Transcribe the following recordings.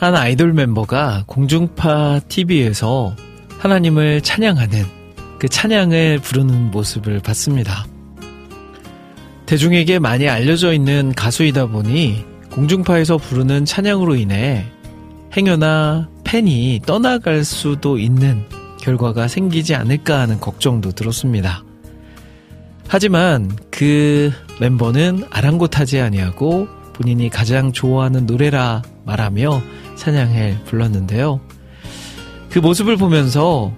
한 아이돌 멤버가 공중파 TV에서 하나님을 찬양하는 그 찬양을 부르는 모습을 봤습니다. 대중에게 많이 알려져 있는 가수이다 보니 공중파에서 부르는 찬양으로 인해 행여나 팬이 떠나갈 수도 있는 결과가 생기지 않을까 하는 걱정도 들었습니다. 하지만 그 멤버는 아랑곳하지 아니하고 본인이 가장 좋아하는 노래라 말하며 찬양을 불렀는데요. 그 모습을 보면서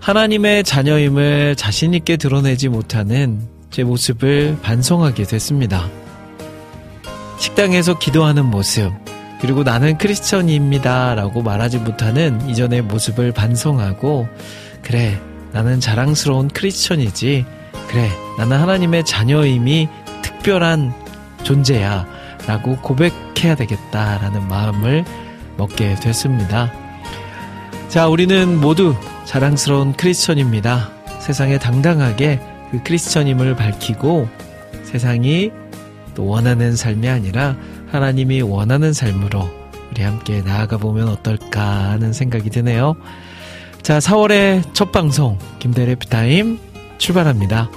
하나님의 자녀임을 자신있게 드러내지 못하는 제 모습을 반성하게 됐습니다. 식당에서 기도하는 모습, 그리고 나는 크리스천입니다 라고 말하지 못하는 이전의 모습을 반성하고, 그래, 나는 자랑스러운 크리스천이지, 그래, 나는 하나님의 자녀임이 특별한 존재야. 라고 고백해야 되겠다라는 마음을 먹게 됐습니다. 자, 우리는 모두 자랑스러운 크리스천입니다. 세상에 당당하게 그 크리스천임을 밝히고 세상이 또 원하는 삶이 아니라 하나님이 원하는 삶으로 우리 함께 나아가 보면 어떨까 하는 생각이 드네요. 자, 4월의 첫 방송 김대래 피타임 출발합니다.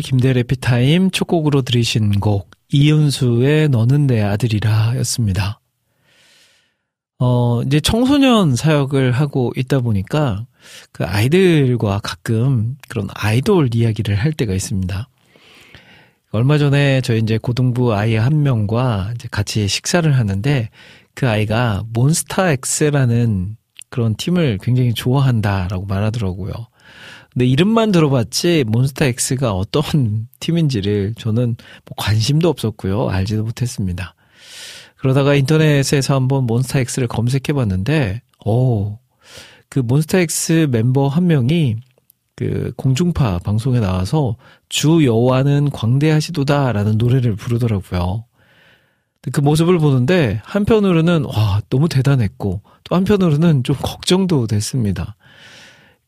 5일 김대 래 피타임 첫 곡으로 들으신 곡 이윤수의 너는 내 아들이라 였습니다. 어, 이제 청소년 사역을 하고 있다 보니까 그 아이들과 가끔 그런 아이돌 이야기를 할 때가 있습니다. 얼마 전에 저희 이제 고등부 아이 한 명과 이제 같이 식사를 하는데 그 아이가 몬스타엑스라는 그런 팀을 굉장히 좋아한다라고 말하더라고요. 근데 이름만 들어봤지 몬스타엑스가 어떤 팀인지를 저는 뭐 관심도 없었고요. 알지도 못했습니다. 그러다가 인터넷에서 한번 몬스타엑스를 검색해 봤는데, 오, 그 몬스타엑스 멤버 한 명이 그 공중파 방송에 나와서 주 여호와는 광대하시도다라는 노래를 부르더라고요. 그 모습을 보는데 한편으로는 와 너무 대단했고 또 한편으로는 좀 걱정도 됐습니다.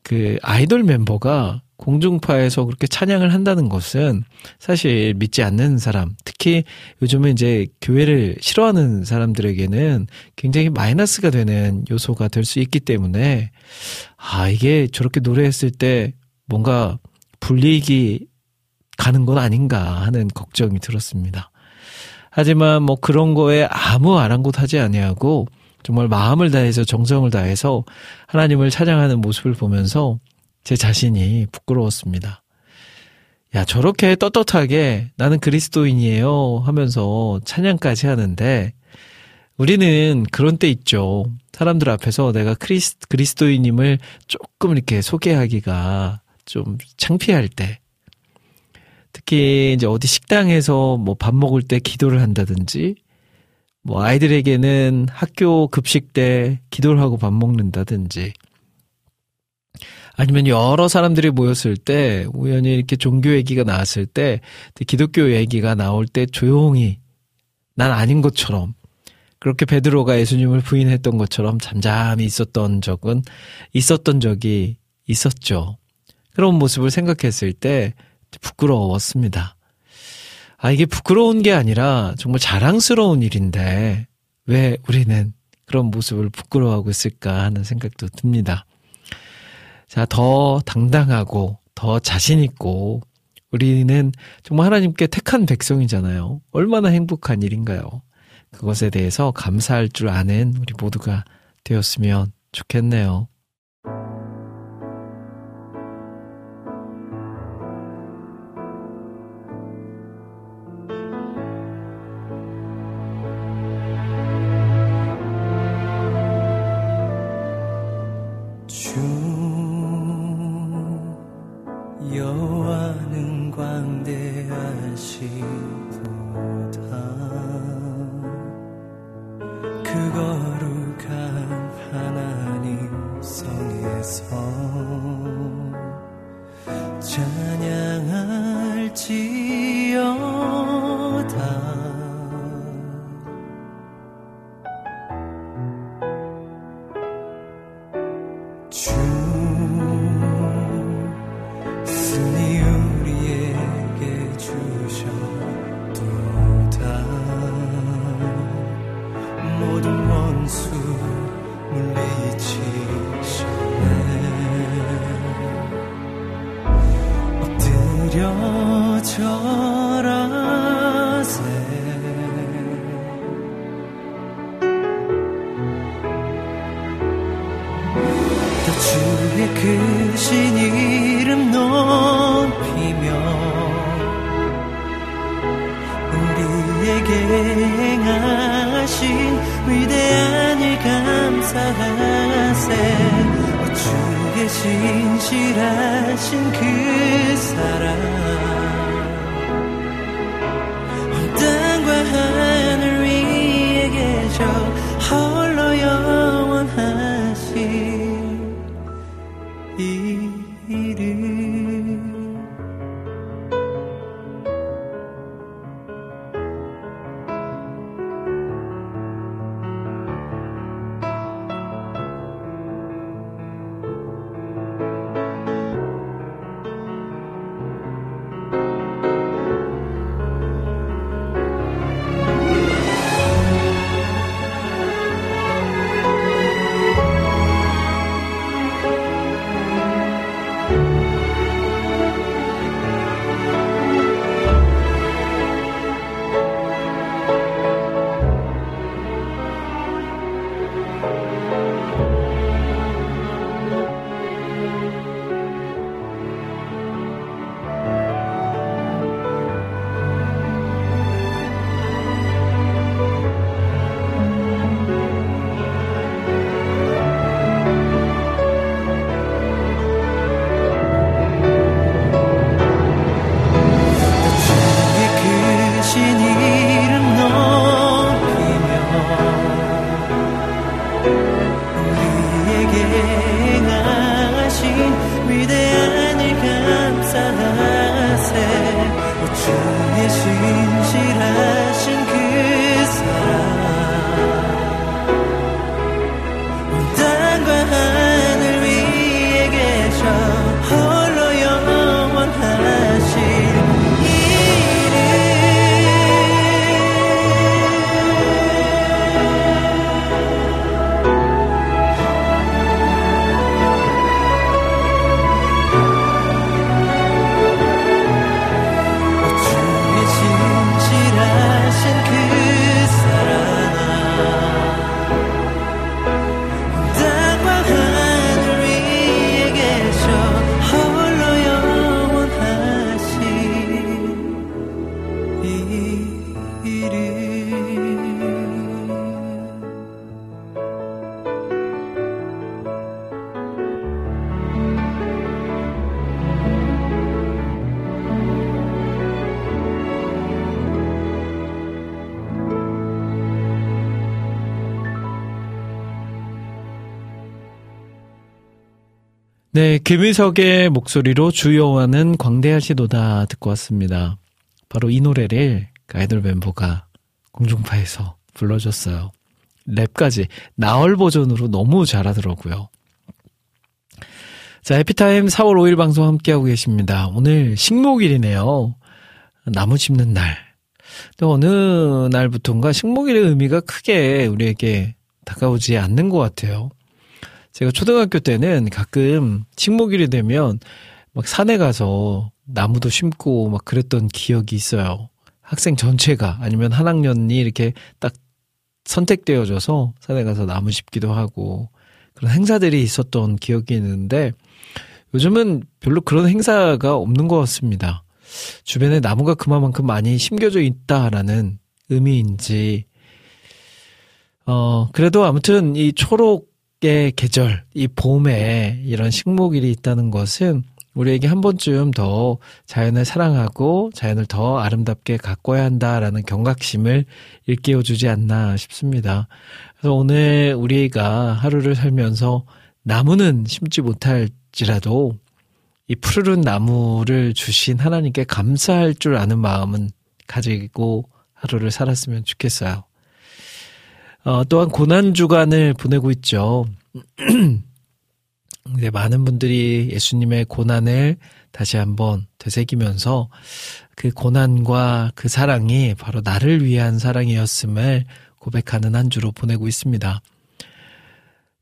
그 아이돌 멤버가 공중파에서 그렇게 찬양을 한다는 것은 사실 믿지 않는 사람, 특히 요즘은 이제 교회를 싫어하는 사람들에게는 굉장히 마이너스가 되는 요소가 될 수 있기 때문에 아, 이게 저렇게 노래했을 때 뭔가 불리익이 가는 건 아닌가 하는 걱정이 들었습니다. 하지만 뭐 그런 거에 아무 아랑곳하지 아니하고 정말 마음을 다해서 정성을 다해서 하나님을 찬양하는 모습을 보면서 제 자신이 부끄러웠습니다. 야, 저렇게 떳떳하게 나는 그리스도인이에요 하면서 찬양까지 하는데 우리는 그런 때 있죠. 사람들 앞에서 내가 크리스, 그리스도인임을 조금 이렇게 소개하기가 좀 창피할 때. 특히 이제 어디 식당에서 뭐 밥 먹을 때 기도를 한다든지 뭐 아이들에게는 학교 급식 때 기도를 하고 밥 먹는다든지 아니면 여러 사람들이 모였을 때 우연히 이렇게 종교 얘기가 나왔을 때 기독교 얘기가 나올 때 조용히 난 아닌 것처럼 그렇게 베드로가 예수님을 부인했던 것처럼 잠잠히 있었던 적은 있었던 적이 있었죠. 그런 모습을 생각했을 때 부끄러웠습니다. 아, 이게 부끄러운 게 아니라 정말 자랑스러운 일인데 왜 우리는 그런 모습을 부끄러워하고 있을까 하는 생각도 듭니다. 자, 더 당당하고 더 자신있고 우리는 정말 하나님께 택한 백성이잖아요. 얼마나 행복한 일인가요? 그것에 대해서 감사할 줄 아는 우리 모두가 되었으면 좋겠네요. 네, 김희석의 목소리로 주여와는 광대하시도다 듣고 왔습니다. 바로 이 노래를 그 아이돌 멤버가 공중파에서 불러줬어요. 랩까지 나얼 버전으로 너무 잘하더라고요. 자, 해피타임 4월 5일 방송 함께하고 계십니다. 오늘 식목일이네요. 나무 심는 날. 또 어느 날부턴가 식목일의 의미가 크게 우리에게 다가오지 않는 것 같아요. 제가 초등학교 때는 가끔 식목일이 되면 막 산에 가서 나무도 심고 막 그랬던 기억이 있어요. 학생 전체가 아니면 한 학년이 이렇게 딱 선택되어져서 산에 가서 나무 심기도 하고 그런 행사들이 있었던 기억이 있는데 요즘은 별로 그런 행사가 없는 것 같습니다. 주변에 나무가 그만큼 많이 심겨져 있다라는 의미인지, 어, 그래도 아무튼 이 초록 의 계절, 이 봄에 이런 식목일이 있다는 것은 우리에게 한 번쯤 더 자연을 사랑하고 자연을 더 아름답게 가꿔야 한다라는 경각심을 일깨워주지 않나 싶습니다. 그래서 오늘 우리가 하루를 살면서 나무는 심지 못할지라도 이 푸르른 나무를 주신 하나님께 감사할 줄 아는 마음은 가지고 하루를 살았으면 좋겠어요. 어, 또한 고난 주간을 보내고 있죠. 이제 많은 분들이 예수님의 고난을 다시 한번 되새기면서 그 고난과 그 사랑이 바로 나를 위한 사랑이었음을 고백하는 한 주로 보내고 있습니다.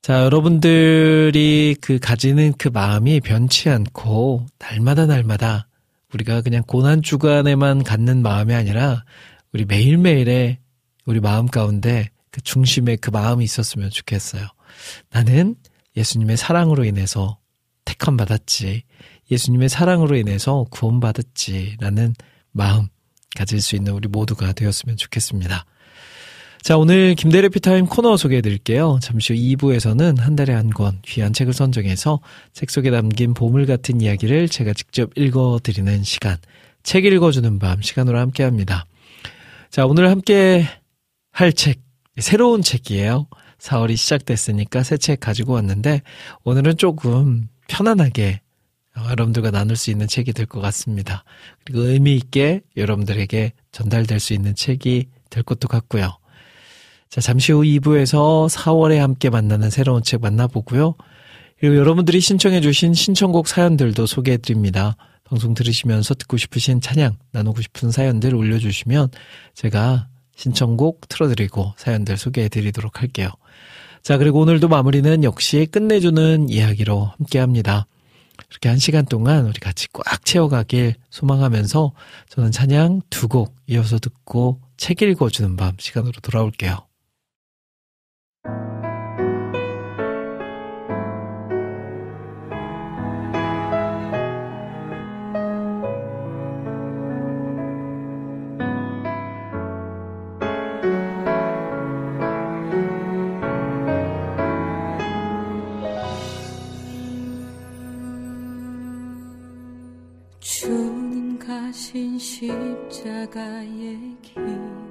자, 여러분들이 그 가지는 그 마음이 변치 않고 날마다 날마다 우리가 그냥 고난 주간에만 갖는 마음이 아니라 우리 매일매일의 우리 마음 가운데 그 중심에 그 마음이 있었으면 좋겠어요. 나는 예수님의 사랑으로 인해서 택함 받았지. 예수님의 사랑으로 인해서 구원받았지. 라는 마음 가질 수 있는 우리 모두가 되었으면 좋겠습니다. 자, 오늘 김대래 피타임 코너 소개해 드릴게요. 잠시 후 2부에서는 한 달에 한 권 귀한 책을 선정해서 책 속에 담긴 보물 같은 이야기를 제가 직접 읽어 드리는 시간. 책 읽어주는 밤 시간으로 함께 합니다. 자, 오늘 함께 할 책, 새로운 책이에요. 4월이 시작됐으니까 새 책 가지고 왔는데 오늘은 조금 편안하게 여러분들과 나눌 수 있는 책이 될 것 같습니다. 그리고 의미 있게 여러분들에게 전달될 수 있는 책이 될 것도 같고요. 자, 잠시 후 2부에서 4월에 함께 만나는 새로운 책 만나보고요. 그리고 여러분들이 신청해주신 신청곡 사연들도 소개해드립니다. 방송 들으시면서 듣고 싶으신 찬양, 나누고 싶은 사연들 올려주시면 제가 신청곡 틀어드리고 사연들 소개해드리도록 할게요. 자, 그리고 오늘도 마무리는 역시 끝내주는 이야기로 함께 합니다. 이렇게 한 시간 동안 우리 같이 꽉 채워가길 소망하면서 저는 찬양 두 곡 이어서 듣고 책 읽어주는 밤 시간으로 돌아올게요. 신 십자가의 길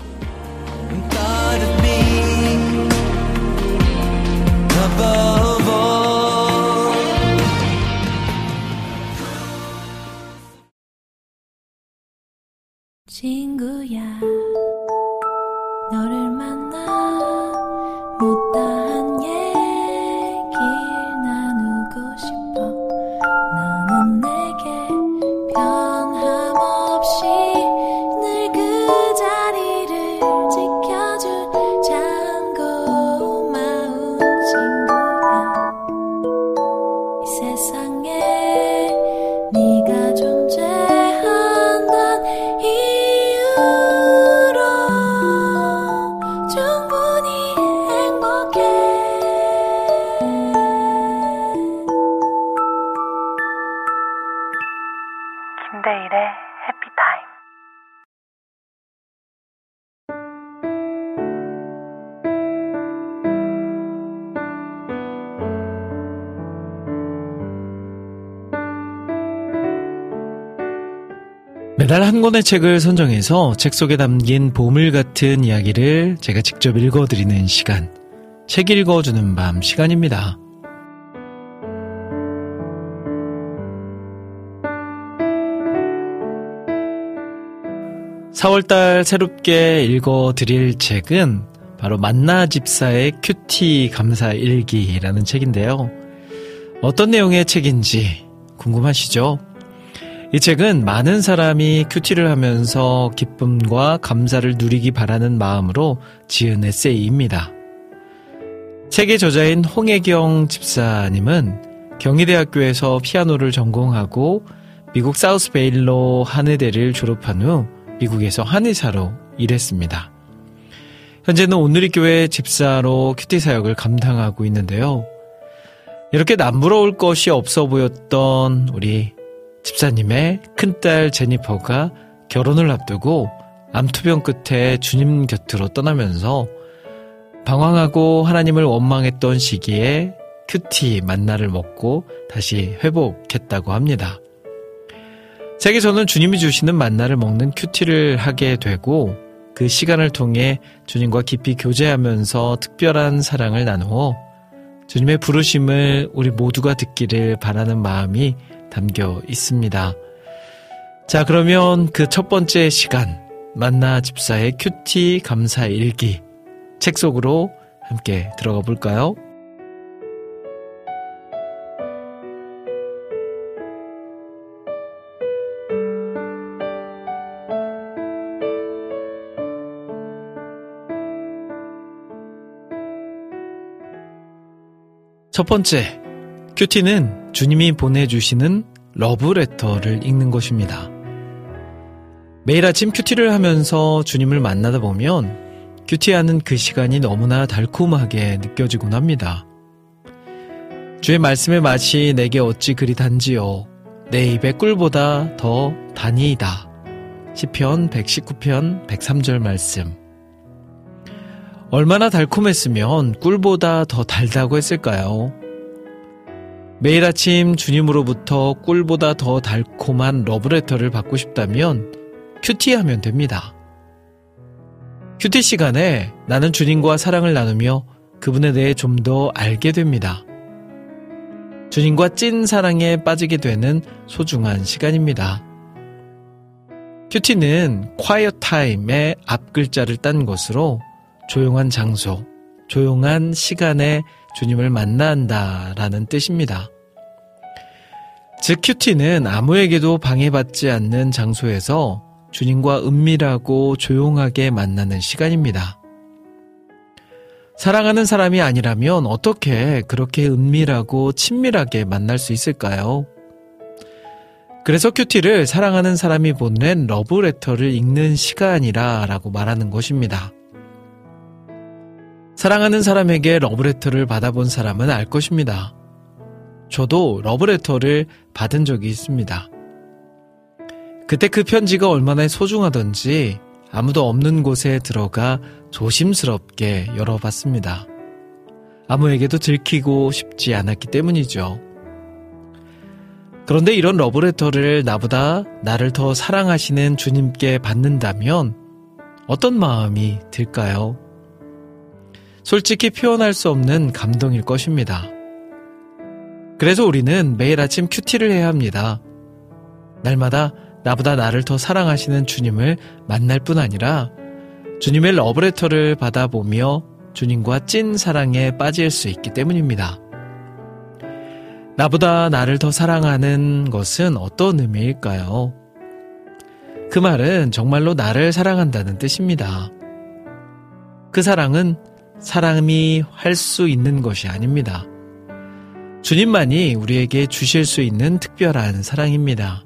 친구야 매달 한 권의 책을 선정해서 책 속에 담긴 보물 같은 이야기를 제가 직접 읽어드리는 시간. 책 읽어주는 밤 시간입니다. 4월달 새롭게 읽어드릴 책은 바로 만나 집사의 큐티 감사 일기라는 책인데요. 어떤 내용의 책인지 궁금하시죠? 이 책은 많은 사람이 큐티를 하면서 기쁨과 감사를 누리기 바라는 마음으로 지은 에세이입니다. 책의 저자인 홍혜경 집사님은 경희대학교에서 피아노를 전공하고 미국 사우스베일로 한의대를 졸업한 후 미국에서 한의사로 일했습니다. 현재는 온누리교회 집사로 큐티 사역을 감당하고 있는데요. 이렇게 남부러울 것이 없어 보였던 우리 집사님의 큰딸 제니퍼가 결혼을 앞두고 암투병 끝에 주님 곁으로 떠나면서 방황하고 하나님을 원망했던 시기에 큐티 만나를 먹고 다시 회복했다고 합니다. 책에서는 주님이 주시는 만나를 먹는 큐티를 하게 되고 그 시간을 통해 주님과 깊이 교제하면서 특별한 사랑을 나누어 주님의 부르심을 우리 모두가 듣기를 바라는 마음이 담겨 있습니다. 자, 그러면 그 첫 번째 시간, 만나 집사의 큐티 감사 일기 책 속으로 함께 들어가 볼까요? 첫 번째, 큐티는 주님이 보내주시는 러브레터를 읽는 것입니다. 매일 아침 큐티를 하면서 주님을 만나다 보면 큐티하는 그 시간이 너무나 달콤하게 느껴지곤 합니다. 주의 말씀의 맛이 내게 어찌 그리 단지요. 내 입의 꿀보다 더 단이이다. 시편 119편 103절 말씀. 얼마나 달콤했으면 꿀보다 더 달다고 했을까요? 매일 아침 주님으로부터 꿀보다 더 달콤한 러브레터를 받고 싶다면 큐티하면 됩니다. 큐티 시간에 나는 주님과 사랑을 나누며 그분에 대해 좀 더 알게 됩니다. 주님과 찐 사랑에 빠지게 되는 소중한 시간입니다. 큐티는 quiet time의 앞 글자를 딴 것으로 조용한 장소, 조용한 시간에 주님을 만난다 라는 뜻입니다. 즉, 큐티는 아무에게도 방해받지 않는 장소에서 주님과 은밀하고 조용하게 만나는 시간입니다. 사랑하는 사람이 아니라면 어떻게 그렇게 은밀하고 친밀하게 만날 수 있을까요? 그래서 큐티를 사랑하는 사람이 보낸 러브레터를 읽는 시간이라 라고 말하는 것입니다. 사랑하는 사람에게 러브레터를 받아본 사람은 알 것입니다. 저도 러브레터를 받은 적이 있습니다. 그때 그 편지가 얼마나 소중하던지 아무도 없는 곳에 들어가 조심스럽게 열어봤습니다. 아무에게도 들키고 싶지 않았기 때문이죠. 그런데 이런 러브레터를 나보다 나를 더 사랑하시는 주님께 받는다면 어떤 마음이 들까요? 솔직히 표현할 수 없는 감동일 것입니다. 그래서 우리는 매일 아침 큐티를 해야 합니다. 날마다 나보다 나를 더 사랑하시는 주님을 만날 뿐 아니라 주님의 러브레터를 받아보며 주님과 찐 사랑에 빠질 수 있기 때문입니다. 나보다 나를 더 사랑하는 것은 어떤 의미일까요? 그 말은 정말로 나를 사랑한다는 뜻입니다. 그 사랑은 사람이 할 수 있는 것이 아닙니다. 주님만이 우리에게 주실 수 있는 특별한 사랑입니다.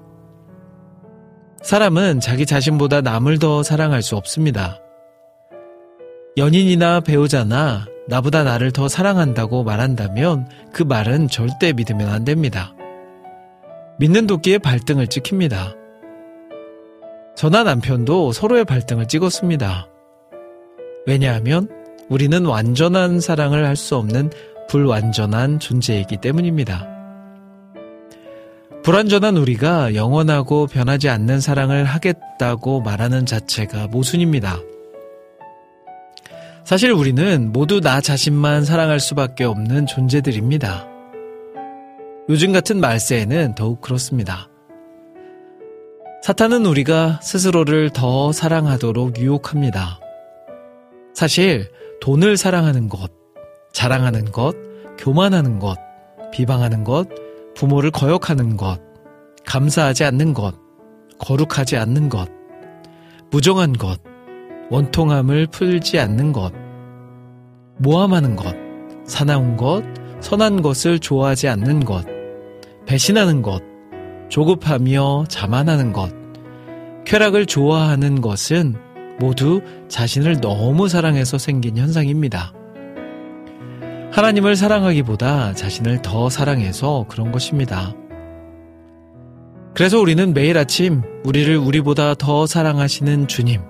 사람은 자기 자신보다 남을 더 사랑할 수 없습니다. 연인이나 배우자나 나보다 나를 더 사랑한다고 말한다면 그 말은 절대 믿으면 안 됩니다. 믿는 도끼에 발등을 찍힙니다. 저나 남편도 서로의 발등을 찍었습니다. 왜냐하면 우리는 완전한 사랑을 할 수 없는 불완전한 존재이기 때문입니다. 불완전한 우리가 영원하고 변하지 않는 사랑을 하겠다고 말하는 자체가 모순입니다. 사실 우리는 모두 나 자신만 사랑할 수밖에 없는 존재들입니다. 요즘 같은 말세에는 더욱 그렇습니다. 사탄은 우리가 스스로를 더 사랑하도록 유혹합니다. 사실 돈을 사랑하는 것, 자랑하는 것, 교만하는 것, 비방하는 것, 부모를 거역하는 것, 감사하지 않는 것, 거룩하지 않는 것, 무정한 것, 원통함을 풀지 않는 것, 모함하는 것, 사나운 것, 선한 것을 좋아하지 않는 것, 배신하는 것, 조급하며 자만하는 것, 쾌락을 좋아하는 것은 모두 자신을 너무 사랑해서 생긴 현상입니다. 하나님을 사랑하기보다 자신을 더 사랑해서 그런 것입니다. 그래서 우리는 매일 아침 우리를 우리보다 더 사랑하시는 주님,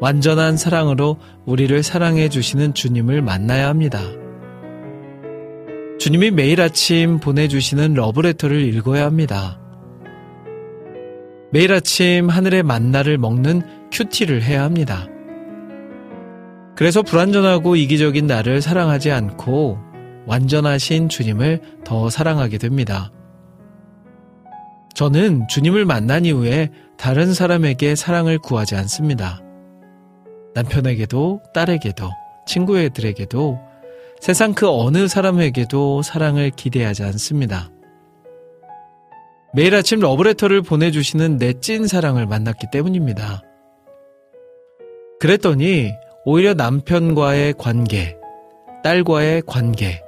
완전한 사랑으로 우리를 사랑해 주시는 주님을 만나야 합니다. 주님이 매일 아침 보내주시는 러브레터를 읽어야 합니다. 매일 아침 하늘의 만나를 먹는 큐티를 해야 합니다. 그래서 불완전하고 이기적인 나를 사랑하지 않고 완전하신 주님을 더 사랑하게 됩니다. 저는 주님을 만난 이후에 다른 사람에게 사랑을 구하지 않습니다. 남편에게도, 딸에게도, 친구들에게도, 세상 그 어느 사람에게도 사랑을 기대하지 않습니다. 매일 아침 러브레터를 보내주시는 내 찐 사랑을 만났기 때문입니다. 그랬더니 오히려 남편과의 관계, 딸과의 관계,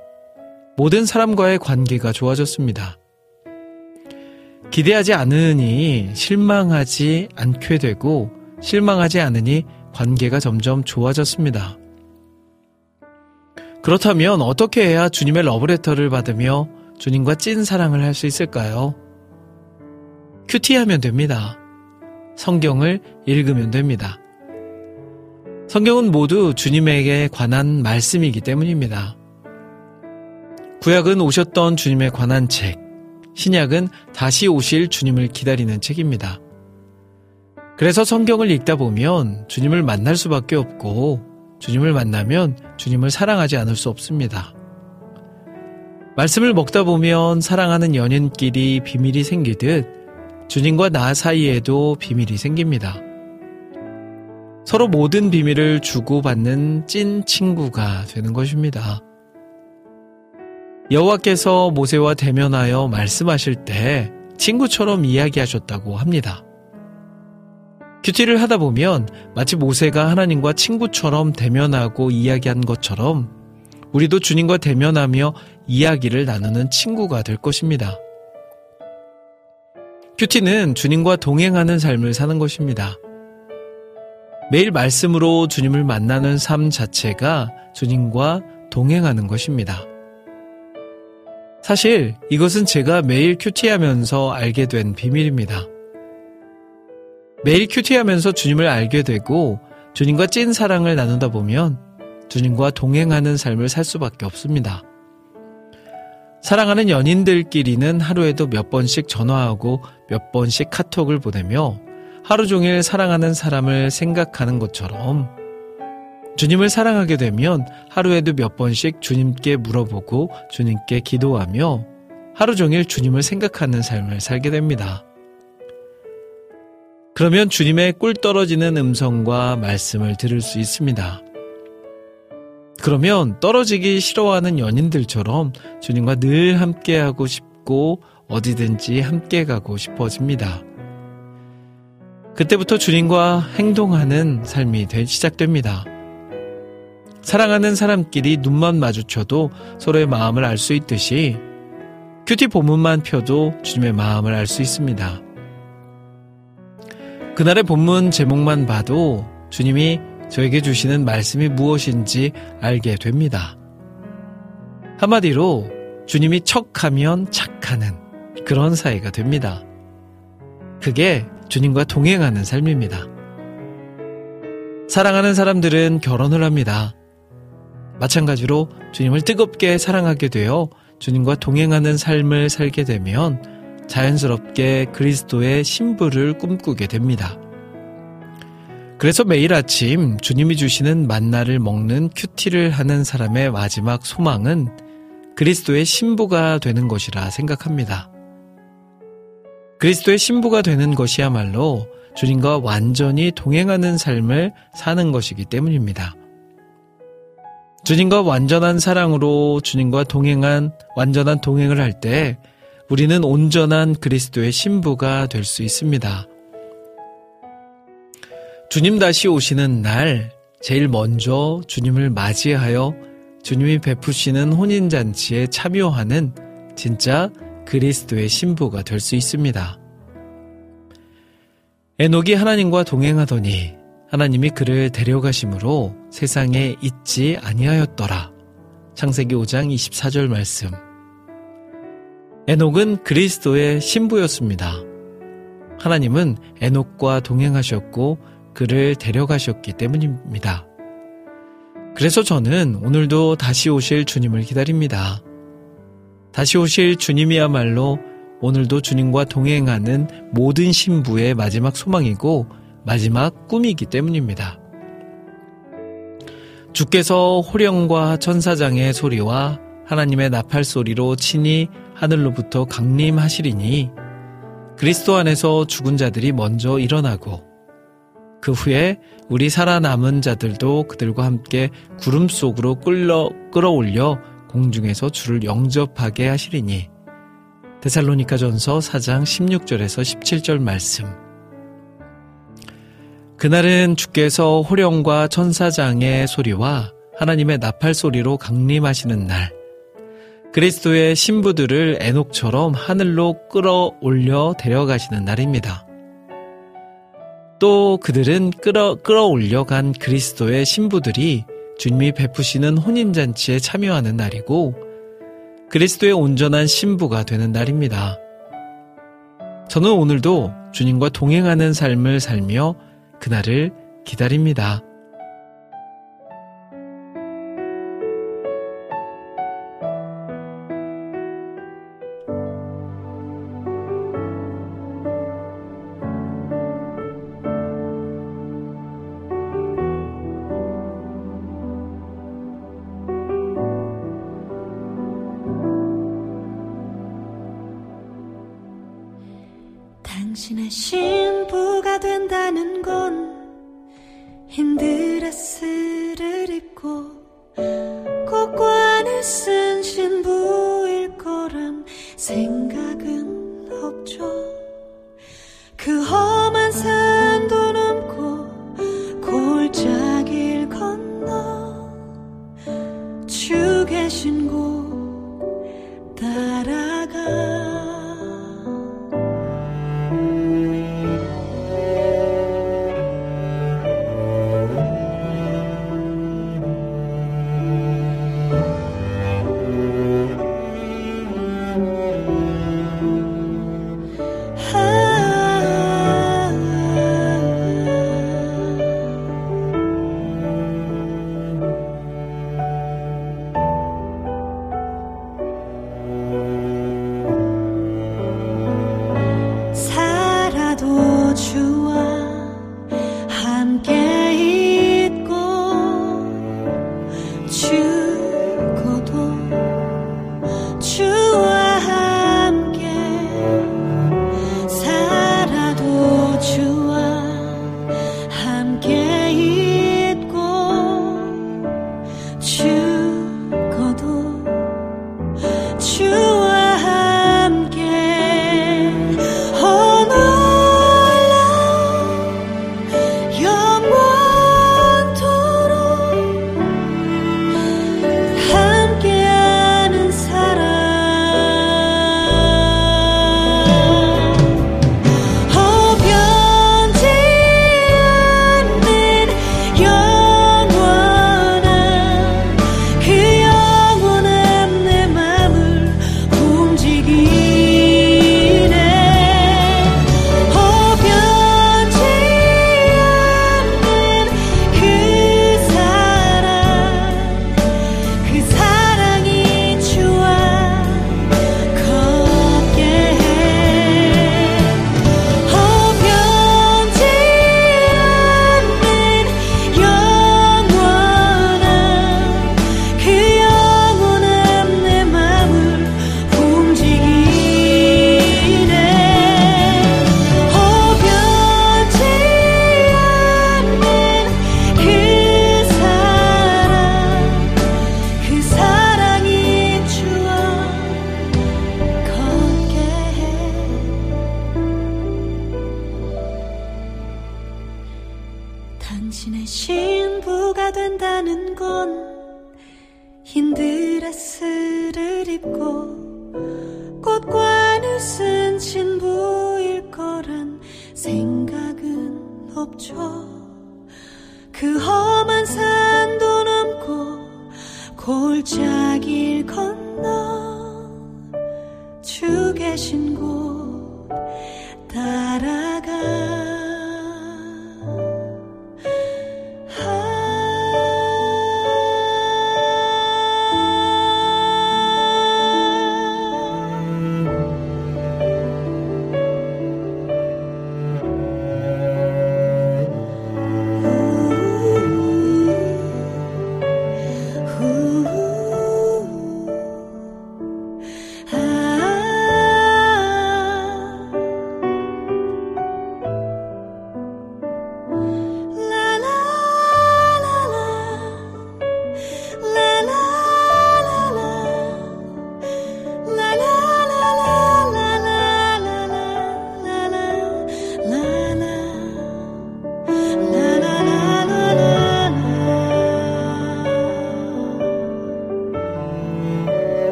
모든 사람과의 관계가 좋아졌습니다. 기대하지 않으니 실망하지 않게 되고 실망하지 않으니 관계가 점점 좋아졌습니다. 그렇다면 어떻게 해야 주님의 러브레터를 받으며 주님과 찐 사랑을 할 수 있을까요? 큐티하면 됩니다. 성경을 읽으면 됩니다. 성경은 모두 주님에게 관한 말씀이기 때문입니다. 구약은 오셨던 주님에 관한 책, 신약은 다시 오실 주님을 기다리는 책입니다. 그래서 성경을 읽다 보면 주님을 만날 수밖에 없고 주님을 만나면 주님을 사랑하지 않을 수 없습니다. 말씀을 먹다 보면 사랑하는 연인끼리 비밀이 생기듯 주님과 나 사이에도 비밀이 생깁니다. 서로 모든 비밀을 주고받는 찐 친구가 되는 것입니다. 여호와께서 모세와 대면하여 말씀하실 때 친구처럼 이야기하셨다고 합니다. 큐티를 하다 보면 마치 모세가 하나님과 친구처럼 대면하고 이야기한 것처럼 우리도 주님과 대면하며 이야기를 나누는 친구가 될 것입니다. 큐티는 주님과 동행하는 삶을 사는 것입니다. 매일 말씀으로 주님을 만나는 삶 자체가 주님과 동행하는 것입니다. 사실 이것은 제가 매일 큐티하면서 알게 된 비밀입니다. 매일 큐티하면서 주님을 알게 되고 주님과 찐 사랑을 나누다 보면 주님과 동행하는 삶을 살 수밖에 없습니다. 사랑하는 연인들끼리는 하루에도 몇 번씩 전화하고 몇 번씩 카톡을 보내며 하루 종일 사랑하는 사람을 생각하는 것처럼 주님을 사랑하게 되면 하루에도 몇 번씩 주님께 물어보고 주님께 기도하며 하루 종일 주님을 생각하는 삶을 살게 됩니다. 그러면 주님의 꿀 떨어지는 음성과 말씀을 들을 수 있습니다. 그러면 떨어지기 싫어하는 연인들처럼 주님과 늘 함께하고 싶고 어디든지 함께 가고 싶어집니다. 그때부터 주님과 행동하는 삶이 시작됩니다. 사랑하는 사람끼리 눈만 마주쳐도 서로의 마음을 알 수 있듯이 큐티 본문만 펴도 주님의 마음을 알 수 있습니다. 그날의 본문 제목만 봐도 주님이 저에게 주시는 말씀이 무엇인지 알게 됩니다. 한마디로 주님이 척하면 착하는 그런 사이가 됩니다. 그게 주님과 동행하는 삶입니다. 사랑하는 사람들은 결혼을 합니다. 마찬가지로 주님을 뜨겁게 사랑하게 되어 주님과 동행하는 삶을 살게 되면 자연스럽게 그리스도의 신부를 꿈꾸게 됩니다. 그래서 매일 아침 주님이 주시는 만나를 먹는 큐티를 하는 사람의 마지막 소망은 그리스도의 신부가 되는 것이라 생각합니다. 그리스도의 신부가 되는 것이야말로 주님과 완전히 동행하는 삶을 사는 것이기 때문입니다. 주님과 완전한 사랑으로 주님과 동행한 완전한 동행을 할 때 우리는 온전한 그리스도의 신부가 될 수 있습니다. 주님 다시 오시는 날 제일 먼저 주님을 맞이하여 주님이 베푸시는 혼인잔치에 참여하는 진짜 그리스도의 신부가 될 수 있습니다. 에녹이 하나님과 동행하더니 하나님이 그를 데려가심으로 세상에 있지 아니하였더라. 창세기 5장 24절 말씀. 에녹은 그리스도의 신부였습니다. 하나님은 에녹과 동행하셨고 그를 데려가셨기 때문입니다. 그래서 저는 오늘도 다시 오실 주님을 기다립니다. 다시 오실 주님이야말로 오늘도 주님과 동행하는 모든 신부의 마지막 소망이고 마지막 꿈이기 때문입니다. 주께서 호령과 천사장의 소리와 하나님의 나팔 소리로 친히 하늘로부터 강림하시리니 그리스도 안에서 죽은 자들이 먼저 일어나고 그 후에 우리 살아남은 자들도 그들과 함께 구름 속으로 끌러, 끌어올려 공중에서 주를 영접하게 하시리니 데살로니카 전서 4장 16절에서 17절 말씀 그날은 주께서 호령과 천사장의 소리와 하나님의 나팔 소리로 강림하시는 날 그리스도의 신부들을 애녹처럼 하늘로 끌어올려 데려가시는 날입니다. 또 그들은 끌어, 끌어올려 간 그리스도의 신부들이 주님이 베푸시는 혼인잔치에 참여하는 날이고 그리스도의 온전한 신부가 되는 날입니다. 저는 오늘도 주님과 동행하는 삶을 살며 그날을 기다립니다. 주계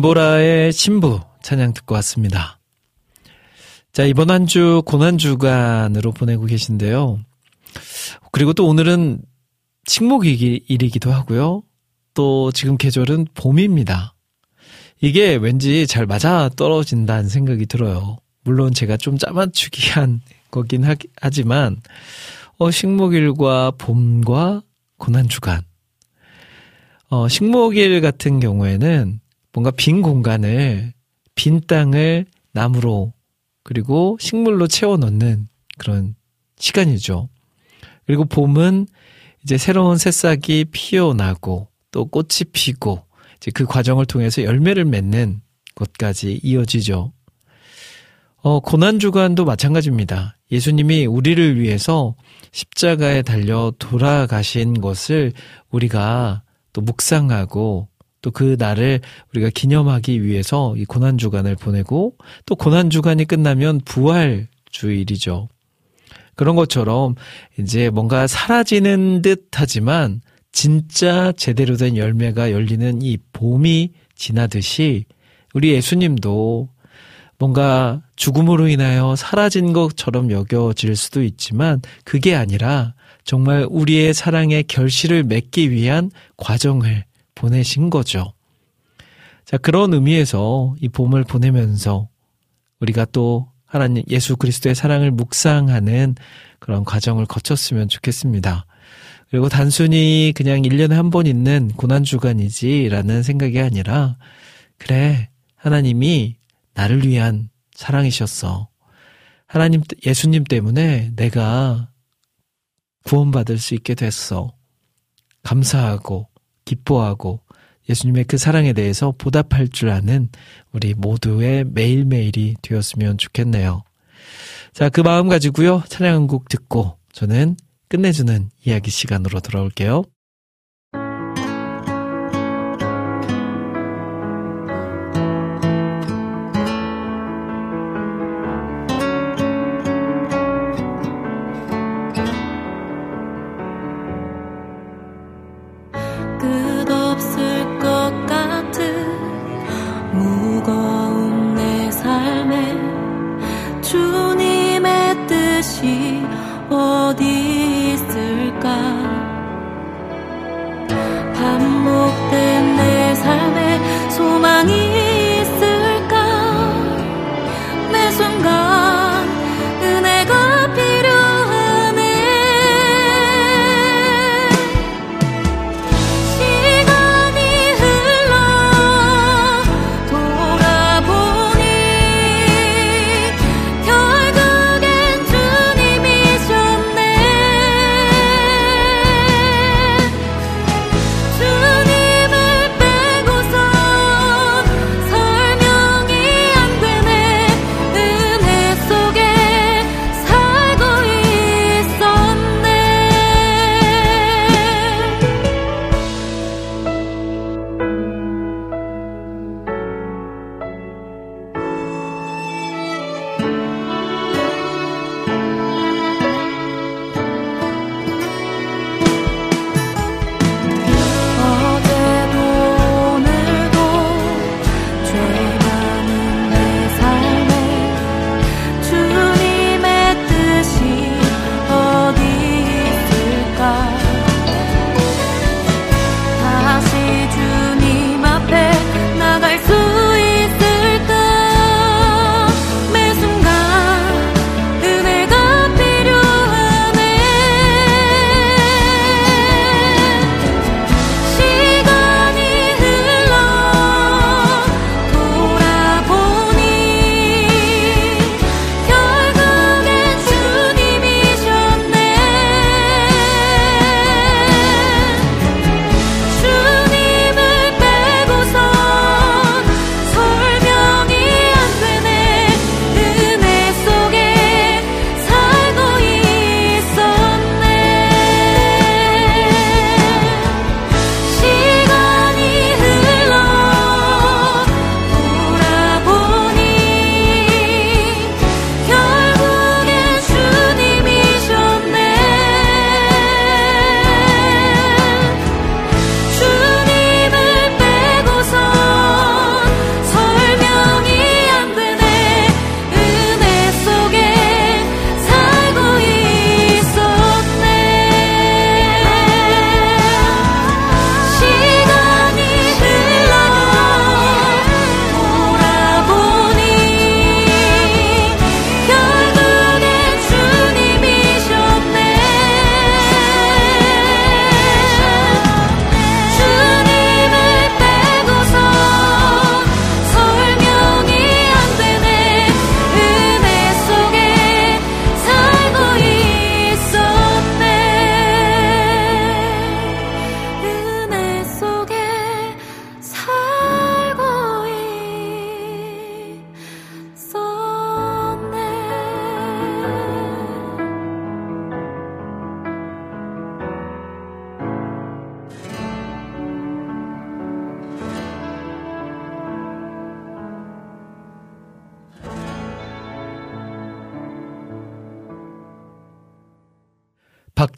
진보라의 신부 찬양 듣고 왔습니다. 자, 이번 한 주 고난주간으로 보내고 계신데요. 그리고 또 오늘은 식목일이기도 하고요. 또 지금 계절은 봄입니다. 이게 왠지 잘 맞아 떨어진다는 생각이 들어요. 물론 제가 좀 짜맞추기 한 거긴 하, 하지만, 어, 식목일과 봄과 고난주간. 어, 식목일 같은 경우에는 뭔가 빈 공간을, 빈 땅을 나무로 그리고 식물로 채워 넣는 그런 시간이죠. 그리고 봄은 이제 새로운 새싹이 피어나고 또 꽃이 피고 이제 그 과정을 통해서 열매를 맺는 것까지 이어지죠. 어, 고난주간도 마찬가지입니다. 예수님이 우리를 위해서 십자가에 달려 돌아가신 것을 우리가 또 묵상하고 또 그 날을 우리가 기념하기 위해서 이 고난 주간을 보내고 또 고난 주간이 끝나면 부활 주일이죠. 그런 것처럼 이제 뭔가 사라지는 듯 하지만 진짜 제대로 된 열매가 열리는 이 봄이 지나듯이 우리 예수님도 뭔가 죽음으로 인하여 사라진 것처럼 여겨질 수도 있지만 그게 아니라 정말 우리의 사랑의 결실을 맺기 위한 과정을 보내신 거죠. 자, 그런 의미에서 이 봄을 보내면서 우리가 또 하나님 예수 그리스도의 사랑을 묵상하는 그런 과정을 거쳤으면 좋겠습니다. 그리고 단순히 그냥 1년에 한 번 있는 고난주간이지라는 생각이 아니라, 그래, 하나님이 나를 위한 사랑이셨어. 하나님, 예수님 때문에 내가 구원받을 수 있게 됐어. 감사하고, 기뻐하고, 예수님의 그 사랑에 대해서 보답할 줄 아는 우리 모두의 매일매일이 되었으면 좋겠네요. 자, 그 마음 가지고요. 찬양 한 곡 듣고 저는 끝내주는 이야기 시간으로 돌아올게요.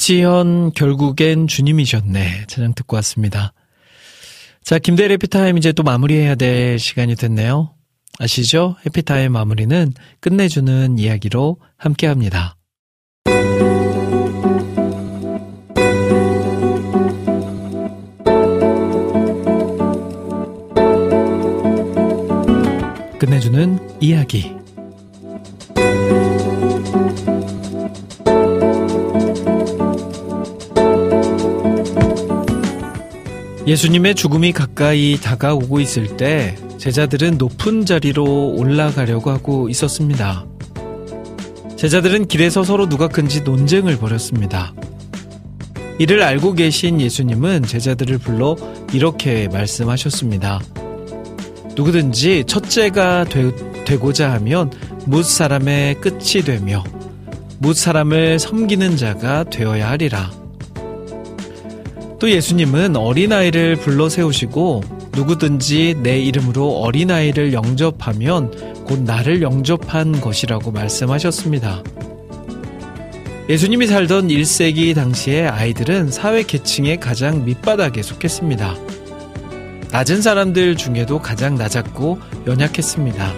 박지현 결국엔 주님이셨네 찬양 듣고 왔습니다. 자 김대일 해피타임 이제 또 마무리해야 될 시간이 됐네요. 아시죠? 해피타임 마무리는 끝내주는 이야기로 함께합니다. 끝내주는 이야기 예수님의 죽음이 가까이 다가오고 있을 때 제자들은 높은 자리로 올라가려고 하고 있었습니다. 제자들은 길에서 서로 누가 큰지 논쟁을 벌였습니다. 이를 알고 계신 예수님은 제자들을 불러 이렇게 말씀하셨습니다. 누구든지 첫째가 되, 되고자 하면 무 사람의 끝이 되며 무 사람을 섬기는 자가 되어야 하리라. 또 예수님은 어린아이를 불러 세우시고 누구든지 내 이름으로 어린아이를 영접하면 곧 나를 영접한 것이라고 말씀하셨습니다. 예수님이 살던 1세기 당시에 아이들은 사회 계층의 가장 밑바닥에 속했습니다. 낮은 사람들 중에도 가장 낮았고 연약했습니다.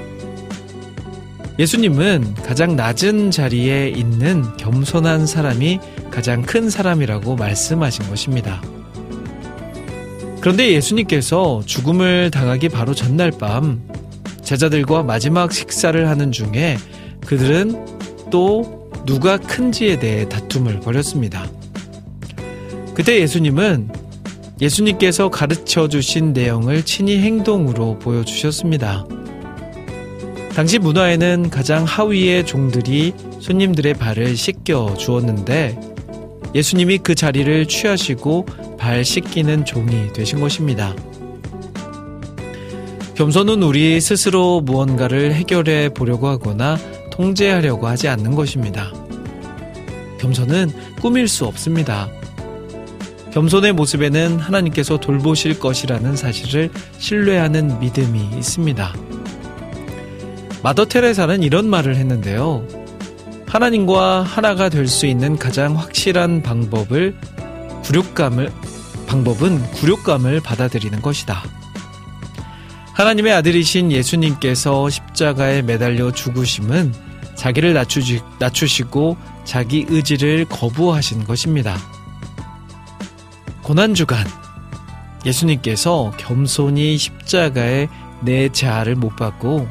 예수님은 가장 낮은 자리에 있는 겸손한 사람이 가장 큰 사람이라고 말씀하신 것입니다. 그런데 예수님께서 죽음을 당하기 바로 전날 밤 제자들과 마지막 식사를 하는 중에 그들은 또 누가 큰지에 대해 다툼을 벌였습니다. 그때 예수님은 예수님께서 가르쳐 주신 내용을 친히 행동으로 보여주셨습니다. 당시 문화에는 가장 하위의 종들이 손님들의 발을 씻겨 주었는데 예수님이 그 자리를 취하시고 발 씻기는 종이 되신 것입니다. 겸손은 우리 스스로 무언가를 해결해 보려고 하거나 통제하려고 하지 않는 것입니다. 겸손은 꾸밀 수 없습니다. 겸손의 모습에는 하나님께서 돌보실 것이라는 사실을 신뢰하는 믿음이 있습니다. 마더 테레사는 이런 말을 했는데요. 하나님과 하나가 될 수 있는 가장 확실한 방법을 굴욕감을 방법은 굴욕감을 받아들이는 것이다. 하나님의 아들이신 예수님께서 십자가에 매달려 죽으심은 자기를 낮추시, 낮추시고 자기 의지를 거부하신 것입니다. 고난주간 예수님께서 겸손히 십자가에 내 자아를 못 받고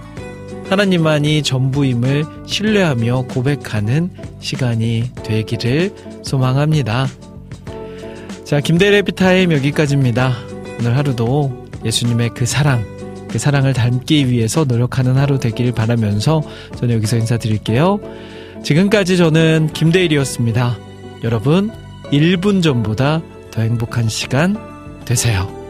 하나님만이 전부임을 신뢰하며 고백하는 시간이 되기를 소망합니다. 자, 김대래 비타임 여기까지입니다. 오늘 하루도 예수님의 그 사랑, 그 사랑을 닮기 위해서 노력하는 하루 되길 바라면서 저는 여기서 인사드릴게요. 지금까지 저는 김대일이었습니다. 여러분, 1분 전보다 더 행복한 시간 되세요.